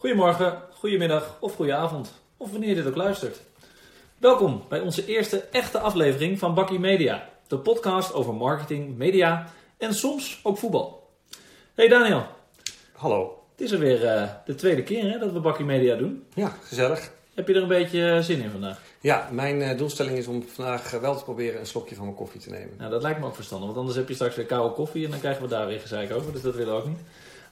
Goedemorgen, goedemiddag of goedenavond, of wanneer je dit ook luistert. Welkom bij onze eerste echte aflevering van Bakkie Media, de podcast over marketing, media en soms ook voetbal. Hey Daniel, Hallo. het is er weer eh, de tweede keer hè, dat we Bakkie Media doen. Ja, gezellig. Heb je er een beetje eh, zin in vandaag? Ja, mijn eh, doelstelling is om vandaag wel te proberen een slokje van mijn koffie te nemen. Nou, dat lijkt me ook verstandig, want anders heb je straks weer koude koffie en dan krijgen we daar weer gezeik over, dus dat willen we ook niet.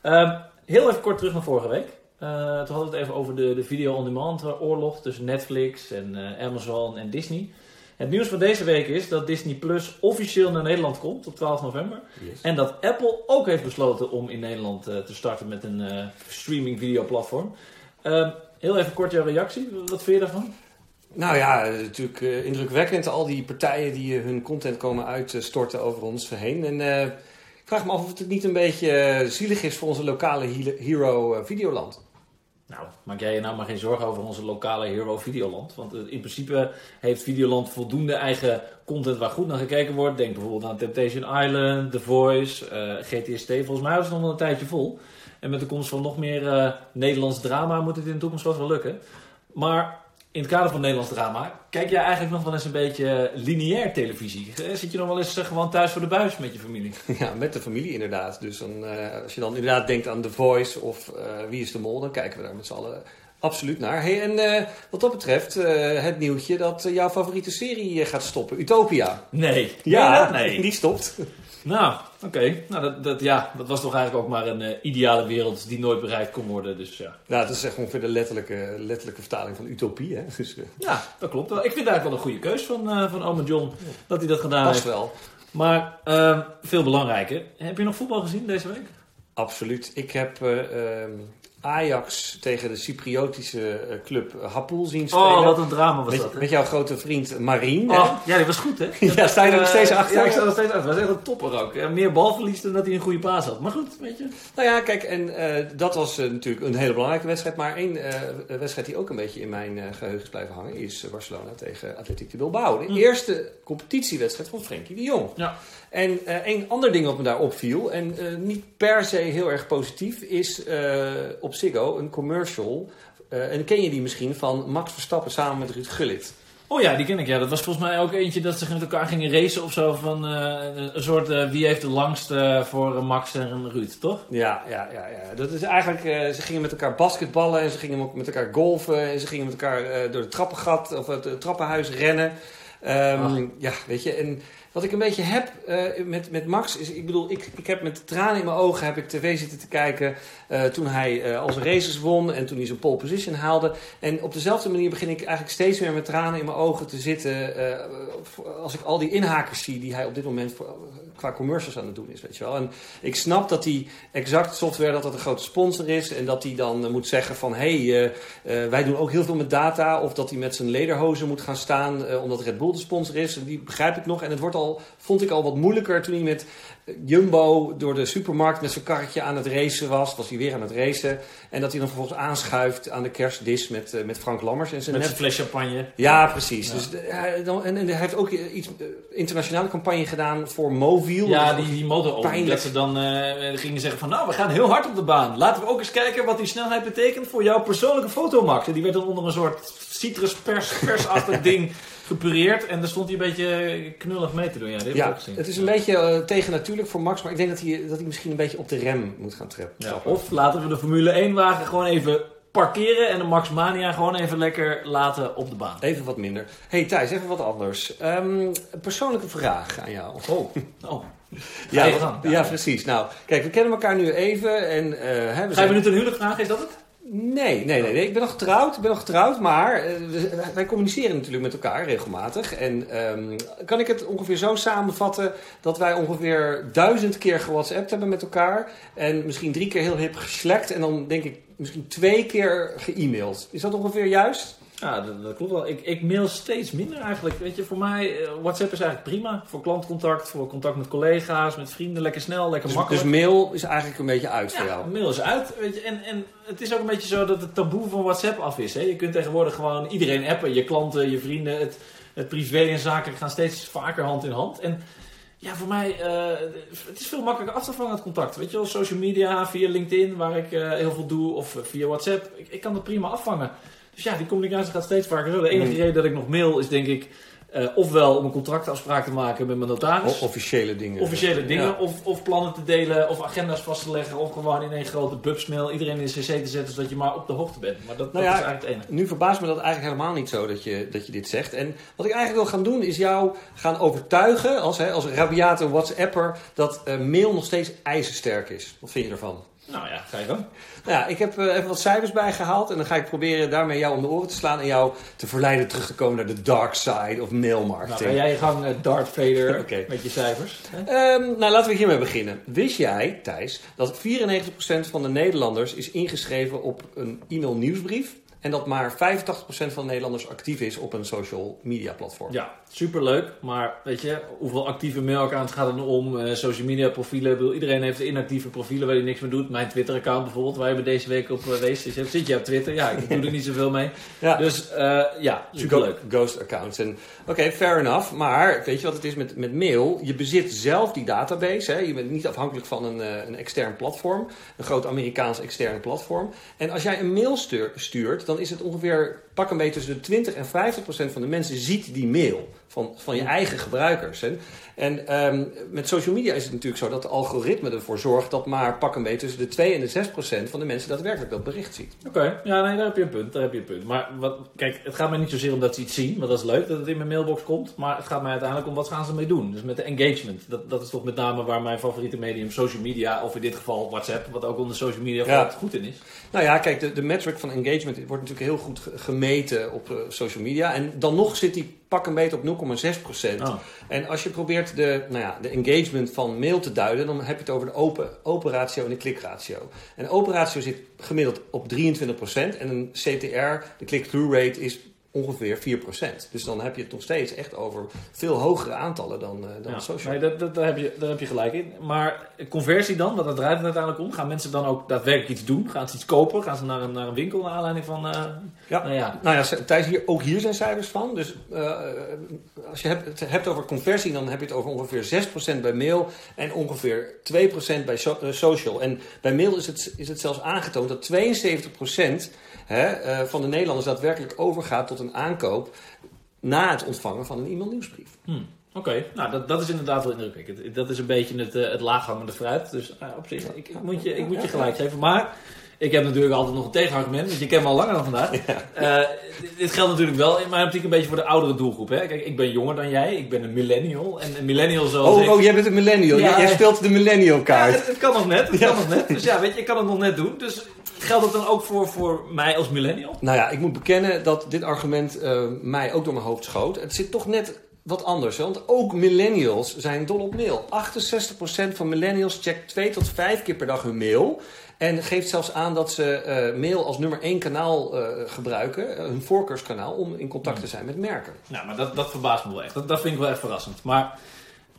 Ehm, heel even kort terug naar vorige week. Eh, toen hadden we het even over de, de video-on-demand oorlog tussen Netflix en eh, Amazon en Disney. Het nieuws van deze week is dat Disney Plus officieel naar Nederland komt op 12 november. Yes. En dat Apple ook heeft besloten om in Nederland eh, te starten met een streaming videoplatform. Ehm, heel even kort jouw reactie. Wat vind je daarvan? Nou ja, natuurlijk indrukwekkend. Al die partijen die hun content komen uitstorten over ons heen. En ik vraag me af of het niet een beetje zielig is voor onze lokale he- hero Videoland. Nou, maak jij je nou maar geen zorgen over onze lokale Hero Videoland. Want eh, in principe heeft Videoland voldoende eigen content waar goed naar gekeken wordt. Denk bijvoorbeeld aan Temptation Island, The Voice, eh, GTST. Volgens mij was het nog een tijdje vol. En met de komst van nog meer eh, Nederlands drama moet het in de toekomst wel lukken. Maar in het kader van Nederlands drama, kijk jij eigenlijk nog wel eens een beetje lineair televisie? Eh, Zit je nog wel eens eh, gewoon thuis voor de buis met je familie? Ja, met de familie inderdaad. Dus dan, eh, als je dan inderdaad denkt aan The Voice of eh, Wie is de Mol, dan kijken we daar met z'n allen absoluut naar. Hey, en eh, wat dat betreft, eh, het nieuwtje dat eh, jouw favoriete serie eh, gaat stoppen, Utopia. Nee. Ja, nee. die stopt. Nou, oké. Nou, dat, dat, ja, dat was toch eigenlijk ook maar een eh, ideale wereld die nooit bereikt kon worden. Dus ja. Nou, dat is echt ongeveer de letterlijke, letterlijke vertaling van utopie. Hè? Dus eh, Ja, dat klopt wel. Ik vind het eigenlijk wel een goede keus van, eh van oma John dat hij dat gedaan past heeft. wel. Maar eh, veel belangrijker. Heb je nog voetbal gezien deze week? Absoluut. Ik heb eh, ehm, Ajax tegen de Cypriotische eh, club Hapoel zien spelen. Oh, wat een drama was met, dat. hè? met jouw grote vriend Marien. Oh, ja, die was goed, hè? Ja, sta je er nog steeds Eh, achter? Ja, ik sta er nog steeds achter. Dat was echt een topper ook. Ja, meer balverlies dan dat hij een goede paas had. Maar goed, weet je. Nou ja, kijk, en eh, dat was eh, natuurlijk een hele belangrijke wedstrijd. Maar één eh, wedstrijd die ook een beetje in mijn eh, geheugen is blijven hangen... is eh, Barcelona tegen Atletico de Bilbao. De Hm. eerste competitiewedstrijd van Frenkie de Jong. Ja. En eh één ander ding wat me daar opviel, en eh, niet per se heel erg positief... is eh, op Ziggo een commercial... eh, en ken je die misschien van Max Verstappen samen met Ruud Gullit? Oh ja, die ken ik. Ja, dat was volgens mij ook eentje dat ze met elkaar gingen racen of zo. Van eh, een soort eh, wie heeft de langste voor Max en Ruud, toch? Ja, ja, ja, ja. Dat is eigenlijk, ze gingen met elkaar basketballen en ze gingen ook met elkaar golfen en ze gingen met elkaar door het trappengat of het trappenhuis rennen. Ehm, ja, weet je, en wat ik een beetje heb eh, met, met Max is, ik bedoel, ik, ik heb met tranen in mijn ogen heb ik tv zitten te kijken eh, toen hij eh, al zijn races won en toen hij zijn pole position haalde. En op dezelfde manier begin ik eigenlijk steeds meer met tranen in mijn ogen te zitten eh, als ik al die inhakers zie die hij op dit moment voor, qua commercials aan het doen is, weet je wel. En ik snap dat die exact software dat dat een grote sponsor is en dat hij dan eh, moet zeggen van hé, hey, eh, eh, wij doen ook heel veel met data of dat hij met zijn lederhozen moet gaan staan eh, omdat Red Bull de sponsor is. En die begrijp ik nog en het wordt al, vond ik al wat moeilijker toen hij met Jumbo door de supermarkt met zijn karretje aan het racen was, was hij weer aan het racen en dat hij dan vervolgens aanschuift aan de kerstdis met, eh, met Frank Lammers en zijn Met net zijn fles champagne. ja, precies. Ja. Dus, en, en hij heeft ook iets eh, internationale campagne gedaan voor Moviel. Ja, die, die motor. Dat ze dan eh, gingen zeggen van, nou, we gaan heel hard op de baan. Laten we ook eens kijken wat die snelheid betekent voor jouw persoonlijke fotomax. En die werd dan onder een soort citruspers, persachtig ding gepureerd. En daar stond hij een beetje knullig mee te doen. Ja, die heb ik ook Ja, gezien. het is een beetje eh, tegennatuurlijk voor Max, maar ik denk dat hij, dat hij misschien een beetje op de rem moet gaan treppen. Ja, of laten we de Formule 1 wagen gewoon even parkeren en de Max Mania gewoon even lekker laten op de baan. Even wat minder. hey Thijs, even wat anders. Ehm, een persoonlijke vraag aan jou. Oh, oh. Ja, gang. ja, precies. Nou, kijk, we kennen elkaar nu even. En, hè, we Ga je zijn- me nu ten huwelijk vragen, is dat het? Nee, nee, nee, nee. Ik ben nog getrouwd. Ik ben nog getrouwd, maar eh, wij communiceren natuurlijk met elkaar regelmatig. En ehm, kan ik het ongeveer zo samenvatten dat wij ongeveer duizend keer gewhatsappt hebben met elkaar. En misschien drie keer heel hip geslekt. En dan denk ik misschien twee keer ge-mailed. Is dat ongeveer juist? Ja, dat, dat klopt wel. Ik, ik mail steeds minder eigenlijk. Weet je, voor mij, eh, WhatsApp is eigenlijk prima. Voor klantcontact, voor contact met collega's, met vrienden. Lekker snel, lekker Dus, makkelijk. dus mail is eigenlijk een beetje uit voor ja, jou. mail is uit. Weet je. En, en het is ook een beetje zo dat het taboe van WhatsApp af is. Hè? Je kunt tegenwoordig gewoon iedereen appen. Je klanten, je vrienden. Het, het privé en zakelijk gaan steeds vaker hand in hand. En ja, voor mij, eh, het is veel makkelijker af te vangen het contact. Weet je wel, social media, via LinkedIn, waar ik eh, heel veel doe, of via WhatsApp. Ik, ik kan dat prima afvangen. Dus ja, die communicatie gaat steeds vaker zo. De enige Mm. reden dat ik nog mail is denk ik, eh, ofwel om een contractafspraak te maken met mijn notaris. O- officiële dingen. Officiële dingen, Ja. of, of plannen te delen, of agenda's vast te leggen, of gewoon in één grote bubsmail iedereen in de cc te zetten, zodat je maar op de hoogte bent. Maar dat, Nou dat ja, is eigenlijk het enige. Nu verbaast me dat eigenlijk helemaal niet zo dat je, dat je dit zegt. En wat ik eigenlijk wil gaan doen is jou gaan overtuigen als, hè, als rabiate WhatsApper dat eh, mail nog steeds ijzersterk is. Wat vind je ervan? Nou ja, ga je dan. Nou ja, ik heb eh, even wat cijfers bijgehaald en dan ga ik proberen daarmee jou om de oren te slaan en jou te verleiden terug te komen naar de dark side of mail Nou, marketing. ga jij gang eh, Darth Vader met je cijfers. Ehm, nou, laten we hiermee beginnen. Wist jij, Thijs, dat 94% van de Nederlanders is ingeschreven op een e-mail nieuwsbrief en dat maar 85% van de Nederlanders actief is op een social media platform? Ja, superleuk. Maar weet je, hoeveel actieve mailaccounts gaat er nou om? Eh, social media profielen. Ik bedoel, iedereen heeft inactieve profielen waar hij niks mee doet. Mijn Twitter account bijvoorbeeld, waar je me deze week op geweest is. Zit je op Twitter? Ja, ik doe er niet zoveel mee. Ja. Dus eh, ja, superleuk. Go- Ghost accounts. En Oké, fair enough. Maar weet je wat het is met, met mail? Je bezit zelf die database. Hè? Je bent niet afhankelijk van een, eh, een extern platform. Een groot Amerikaans externe platform. En als jij een mail stuur- stuurt, dan is het ongeveer pak een beetje tussen de 20 en 50 procent van de mensen ziet die mail. Van, van je eigen gebruikers. Hè? En ehm, met social media is het natuurlijk zo dat de algoritme ervoor zorgt dat maar pak een beetje tussen de 2 en de 6 procent van de mensen daadwerkelijk dat bericht ziet. Oké, ja, nee, daar heb je een punt. Daar heb je een punt. Maar wat, kijk, het gaat mij niet zozeer om dat ze iets zien, want dat is leuk dat het in mijn mailbox komt. Maar het gaat mij uiteindelijk om wat gaan ze mee doen. Dus met de engagement. Dat, dat is toch met name waar mijn favoriete medium social media, of in dit geval WhatsApp, wat ook onder social media Ja. goed in is. Nou ja, kijk, de, de metric van engagement wordt natuurlijk heel goed ge- gemeten op eh, social media. En dan nog zit die pak een beetje op 0,6 procent. Oh. En als je probeert de, nou ja, de engagement van mail te duiden, dan heb je het over de open, open ratio en de klikratio. En de open ratio zit gemiddeld op 23 procent. En een CTR, de click-through rate, is ongeveer 4 procent. Dus dan heb je het nog steeds echt over veel hogere aantallen dan, eh, dan Ja, social. nee, dat, dat, daar, heb je, daar heb je gelijk in. Maar conversie dan, wat dat draait het uiteindelijk om. Gaan mensen dan ook daadwerkelijk iets doen? Gaan ze iets kopen? Gaan ze naar een, naar een winkel naar aanleiding van... eh, Ja. Nou ja, Nou ja, Thijs, hier, ook hier zijn cijfers van. Dus eh, als je hebt, het hebt over conversie, dan heb je het over ongeveer 6% bij mail en ongeveer 2% bij so- social. En bij mail is het, is het zelfs aangetoond dat 72% hè, eh, van de Nederlanders daadwerkelijk overgaat tot een aankoop na het ontvangen van een e-mail nieuwsbrief. Hm, Oké, nou dat, dat is inderdaad wel indrukwekkend. Dat is een beetje het, eh, het laaghangende fruit. Dus eh, op zich, ik, ik moet je, ik moet je gelijk geven. Maar ik heb natuurlijk altijd nog een tegenargument, want je kent me al langer dan vandaag. Eh, dit, dit geldt natuurlijk wel in mijn optiek een beetje voor de oudere doelgroep. Hè? Kijk, ik ben jonger dan jij, ik ben een millennial. En een millennial zoals ik... Oh, oh, jij bent een millennial. Ja, jij, jij ja. speelt de millennial Ja, kaart. het, het kan nog net, het kan nog net. Dus ja, weet je, ik kan het nog net doen. Dus geldt het dan ook voor, voor mij als millennial? Nou ja, ik moet bekennen dat dit argument eh, mij ook door mijn hoofd schoot. Het zit toch net wat anders. Want ook millennials zijn dol op mail. 68% van millennials checkt twee tot vijf keer per dag hun mail. En geeft zelfs aan dat ze eh, mail als nummer één kanaal eh, gebruiken. eh, hun voorkeurskanaal om in contact te zijn met merken. Nou, maar dat, dat verbaast me wel echt. Dat, dat vind ik wel echt verrassend. Maar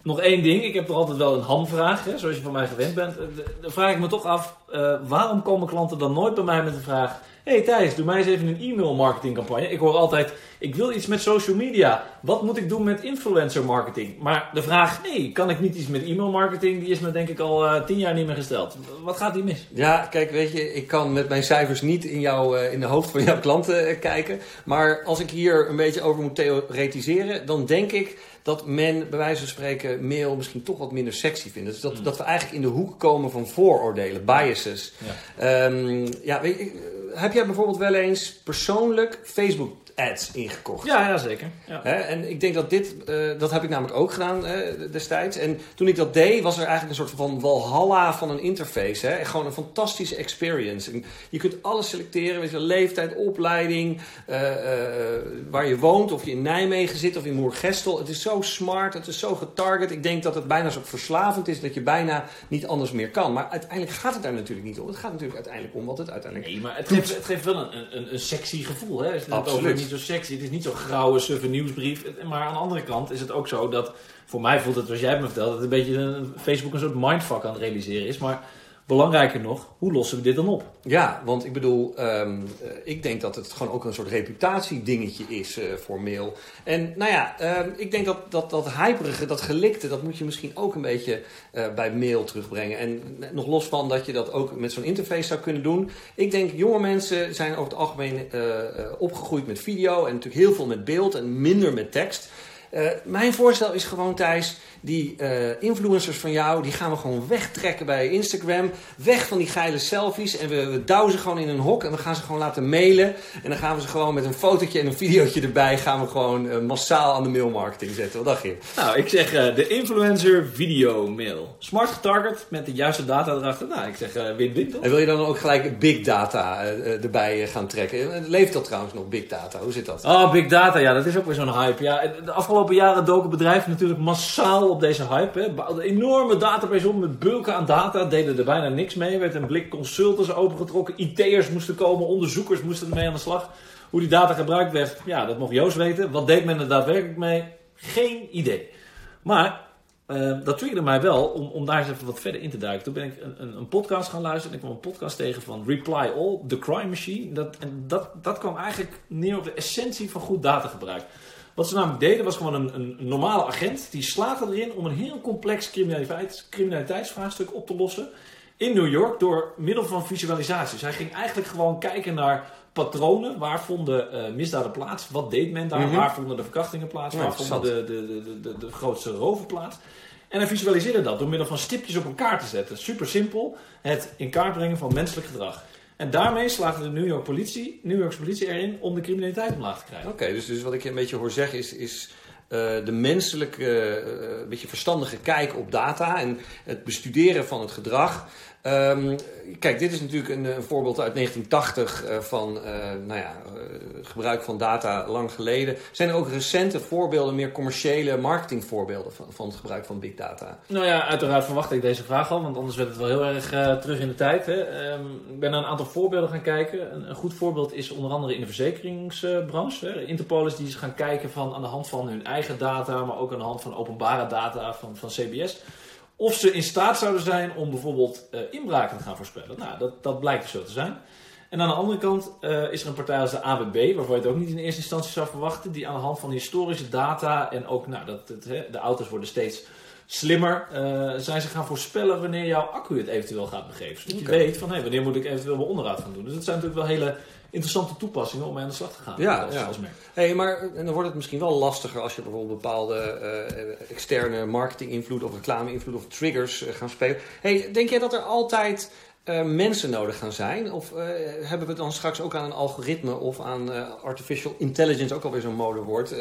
nog één ding. Ik heb toch altijd wel een hamvraag, hè, zoals je van mij gewend bent. Eh, Dan vraag ik me toch af, eh, waarom komen klanten dan nooit bij mij met de vraag... hey Thijs, doe mij eens even een e-mail marketingcampagne. Ik hoor altijd, ik wil iets met social media. Wat moet ik doen met influencer marketing? Maar de vraag, nee, kan ik niet iets met e-mail marketing? Die is me denk ik al eh, tien jaar niet meer gesteld. Wat gaat die mis? Ja, kijk, weet je, ik kan met mijn cijfers niet in, in de hoofd van jouw klanten kijken. Maar als ik hier een beetje over moet theoretiseren, dan denk ik dat men bij wijze van spreken mail misschien toch wat minder sexy vindt. Dus dat, Hmm. dat we eigenlijk in de hoek komen van vooroordelen, biases. Ja. Ehm, ja, weet je, heb jij bijvoorbeeld wel eens persoonlijk Facebook ads ingekocht? Ja, ja zeker. Ja. Hè, en ik denk dat dit, eh, dat heb ik namelijk ook gedaan eh, destijds. En toen ik dat deed, was er eigenlijk een soort van walhalla van een interface. Hè? Gewoon een fantastische experience. En je kunt alles selecteren, weet je, leeftijd, opleiding, eh, waar je woont, of je in Nijmegen zit of in Moergestel. Het is zo smart, het is zo getarget. Ik denk dat het bijna zo verslavend is dat je bijna niet anders meer kan. Maar uiteindelijk gaat het daar natuurlijk niet om. Het gaat natuurlijk uiteindelijk om wat het uiteindelijk Nee, maar het geeft, het geeft wel een, een, een sexy gevoel. Hè? Als je het Absoluut. over niet zo sexy. Het is niet zo'n grauwe, suffe nieuwsbrief. Het- Maar aan de andere kant is het ook zo dat... Voor mij voelt het, zoals jij me verteld... dat een beetje een, Facebook een soort mindfuck aan het realiseren is. Maar belangrijker nog, hoe lossen we dit dan op? Ja, want ik bedoel, ehm, eh, ik denk dat het gewoon ook een soort reputatiedingetje is eh, voor mail. En nou ja, ehm, ik denk dat dat, dat hyperige, dat gelikte, dat moet je misschien ook een beetje eh, bij mail terugbrengen. En nog los van dat je dat ook met zo'n interface zou kunnen doen. Ik denk, jonge mensen zijn over het algemeen eh, opgegroeid met video en natuurlijk heel veel met beeld en minder met tekst. Eh, mijn voorstel is gewoon, Thijs, die eh, influencers van jou, die gaan we gewoon wegtrekken bij Instagram. Weg van die geile selfies. En we, we douwen ze gewoon in een hok en we gaan ze gewoon laten mailen. En dan gaan we ze gewoon met een fotootje en een videootje erbij, gaan we gewoon eh, massaal aan de mailmarketing zetten. Wat dacht je? Nou, ik zeg de influencer video mail. Smart getarget met de juiste data erachter. Nou, ik zeg win-win toch? En wil je dan ook gelijk big data erbij gaan trekken? Leeft dat trouwens nog, big data? Hoe zit dat? Oh, big data, ja, dat is ook weer zo'n hype. Ja, de afgelopen jaren doken bedrijven natuurlijk massaal op deze hype. Hè. Enorme database op met bulken aan data, deden er bijna niks mee. Er werd een blik consultants opengetrokken, IT'ers moesten komen, onderzoekers moesten ermee aan de slag. Hoe die data gebruikt werd, ja, dat mocht Joost weten. Wat deed men er daadwerkelijk mee? Geen idee. Maar eh, dat triggerde mij wel om, om daar eens even wat verder in te duiken. Toen ben ik een, een, een podcast gaan luisteren. En ik kwam een podcast tegen van Reply All, The Crime Machine. Dat, en dat, dat kwam eigenlijk neer op de essentie van goed datagebruik. Wat ze namelijk deden was gewoon een, een normale agent. Die slaagde erin om een heel complex criminaliteits, criminaliteitsvraagstuk op te lossen. In New York door middel van visualisaties. Hij ging eigenlijk gewoon kijken naar patronen. Waar vonden eh, misdaden plaats? Wat deed men daar? Mhm. Waar vonden de verkrachtingen plaats? Ja, waar vonden de, de, de, de, de, grootste roven plaats? En hij visualiseerde dat door middel van stipjes op elkaar te zetten. Super simpel. Het in kaart brengen van menselijk gedrag. En daarmee slaagde de New, York politie, New Yorkse politie erin om de criminaliteit omlaag te krijgen. Oké, dus, dus wat ik een beetje hoor zeggen is, is eh, de menselijke, eh, een beetje verstandige kijk op data en het bestuderen van het gedrag. Ehm, kijk, dit is natuurlijk een, een voorbeeld uit 1980 eh, van eh, nou ja, eh, gebruik van data lang geleden. Zijn er ook recente voorbeelden, meer commerciële marketingvoorbeelden van, van het gebruik van big data? Nou ja, uiteraard verwachtte ik deze vraag al, want anders werd het wel heel erg terug in de tijd. Hè. Ehm, ik ben naar een aantal voorbeelden gaan kijken. Een, een goed voorbeeld is onder andere in de verzekeringsbranche. hè. Interpol is die is gaan kijken van aan de hand van hun eigen data, maar ook aan de hand van openbare data van, van CBS. Of ze in staat zouden zijn om bijvoorbeeld eh, inbraken te gaan voorspellen. Nou, dat, dat blijkt dus zo te zijn. En aan de andere kant eh, is er een partij als de ABB, waarvan je het ook niet in eerste instantie zou verwachten, die aan de hand van historische data en ook nou, dat het, hè, de auto's worden steeds slimmer, eh, zijn ze gaan voorspellen wanneer jouw accu het eventueel gaat begeven. Zodat Oké. je weet van hey, wanneer moet ik eventueel mijn onderhoud gaan doen. Dus dat zijn natuurlijk wel hele interessante toepassingen om mee aan de slag te gaan. Ja, als, ja. als merk. Hey, maar en dan wordt het misschien wel lastiger als je bijvoorbeeld bepaalde eh, externe marketing-invloed of reclame-invloed of triggers eh, gaan spelen. Hey, denk jij dat er altijd mensen nodig gaan zijn? Of hebben we dan straks ook aan een algoritme of aan artificial intelligence, ook alweer zo'n modewoord?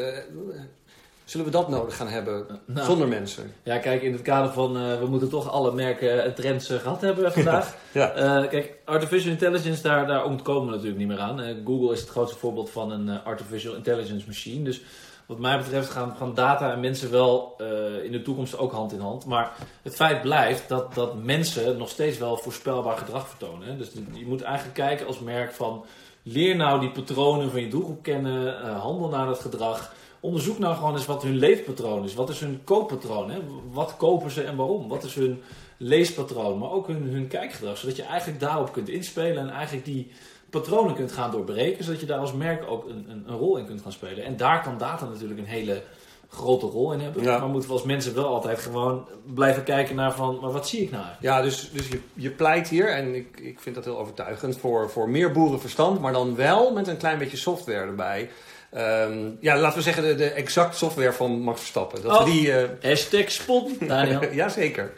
Eh, zullen we dat nodig gaan hebben Nou, zonder mensen? Ja, kijk, in het kader van eh, we moeten toch alle merken en trends eh, gehad hebben vandaag. Ja. Eh, kijk, artificial intelligence, daar, daar ontkomen we natuurlijk niet meer aan. Eh, Google is het grootste voorbeeld van een eh, artificial intelligence machine. Dus wat mij betreft gaan, gaan data en mensen wel eh, in de toekomst ook hand in hand. Maar het feit blijft dat, dat mensen nog steeds wel voorspelbaar gedrag vertonen. Hè. Dus je moet eigenlijk kijken als merk van leer nou die patronen van je doelgroep kennen, eh, handel naar dat gedrag. Onderzoek nou gewoon eens wat hun leefpatroon is. Wat is hun kooppatroon? Hè? Wat kopen ze en waarom? Wat is hun leespatroon? Maar ook hun, hun kijkgedrag. Zodat je eigenlijk daarop kunt inspelen en eigenlijk die patronen kunt gaan doorbreken. Zodat je daar als merk ook een, een, een rol in kunt gaan spelen. En daar kan data natuurlijk een hele grote rol in hebben. Ja. Maar moeten we als mensen wel altijd gewoon blijven kijken naar van... Maar wat zie ik nou eigenlijk? Ja, dus, dus je, je pleit hier, en ik, ik vind dat heel overtuigend, voor, voor meer boerenverstand, maar dan wel met een klein beetje software erbij. Ehm, ja, laten we zeggen de, de exact software van Max Verstappen. Dat Oh. we die... eh, Hashtag spot, Daniel. Jazeker.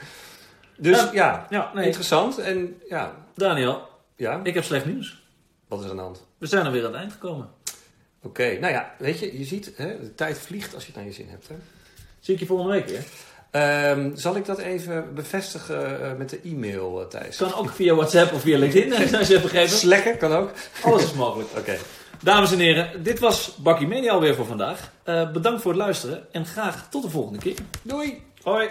Dus Ja. ja, ja, nee. interessant. En ja, Daniel, ja, ik heb slecht nieuws. wat is aan de hand? We zijn er weer aan het eind gekomen. Oké, nou ja, weet je, je ziet, hè, de tijd vliegt als je het naar je zin hebt. Hè? Zie ik je volgende week weer. Ehm, zal ik dat even bevestigen eh, met de e-mail, eh, Thijs? Kan ook via WhatsApp of via LinkedIn, als je hebt begrepen. Slekken kan ook. Alles is mogelijk. Oké. Dames en heren, dit was Bakkie Media alweer voor vandaag. Eh, bedankt voor het luisteren en graag tot de volgende keer. Doei! Hoi!